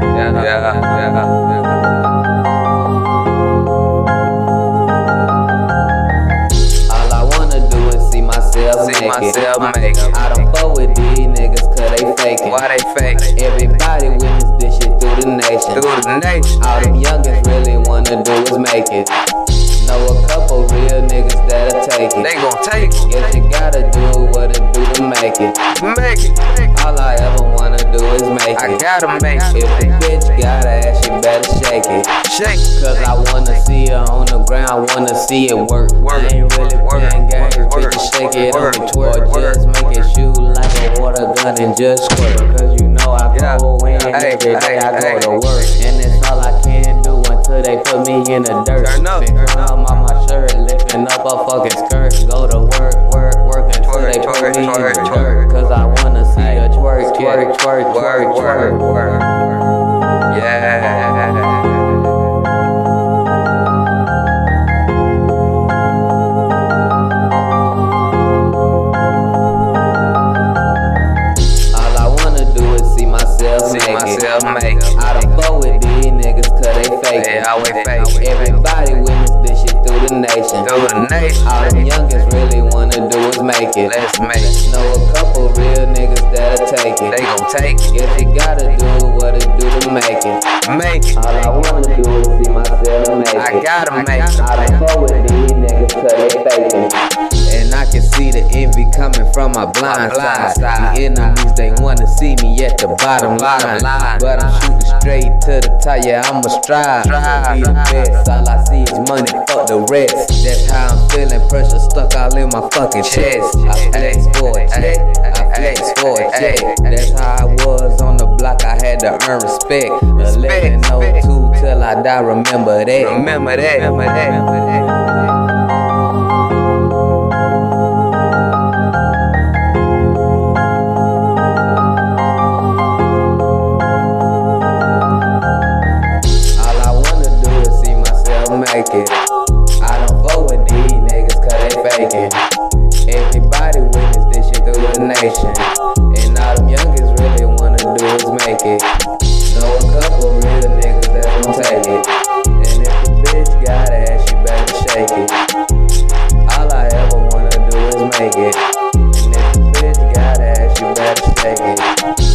yeah, yeah. All I wanna do is see myself See make myself it. make it. I don't fuck with these niggas cause they faking. Why they fake? Everybody witness this shit through the nation. Through the nation. All them youngins really wanna do is make it. Know a couple real niggas that'll take it. They gon' take it. Guess you gotta do make it. Make it. All I ever wanna do is make I it. gotta make it. If a bitch got ass, she better shake it. Shake. Cause I wanna see her on the ground, I wanna see it work. Work, I ain't really work, playing games, bitch, shake it work, on the twerk. work, Just make it shoot like a water gun and just squirt. Cause you know I Yeah. go in Hey, every day, hey, I go hey. to work. And it's all I can do until they put me in the dirt. Turn up, turn up. My up a fucking skirt. Go to work, work, work until Twerk, they twerk, me twerk, the twerk. Cause I wanna see her twerk, twerk, twerk, twerk, work, twerk. Yeah. All I wanna do is see myself See make it. myself make it. I don't fuck with these niggas cause they fake They it. always fake it. Everybody this the nation. Through the nation. All them youngins really wanna do is make it. Let's make it. Know a couple real niggas that'll take it. They gon' take it. Guess you gotta do what it do to make it. Make it. All I wanna do is see myself make it. I gotta make it. I don't fuck with these niggas cause they faking. And I can see the envy coming from my blind, blind side. side. The enemies, they wanna see me at the bottom, line. But I'm shooting straight to the top, yeah, I'ma strive. Be the best, all I see is money, fuck the rest. That's how I'm feeling, pressure stuck all in my fucking chest. I flex for a check, I flex for a check. That's how I was on the block, I had to earn respect. 1102 till I die, remember that. Remember that. Remember that. Everybody witness this shit through the nation. And all them youngins really wanna do is make it. Know a couple real niggas that gon' take it. And if the bitch got ass, you better shake it. All I ever wanna do is make it. And if the bitch got ass, you better shake it.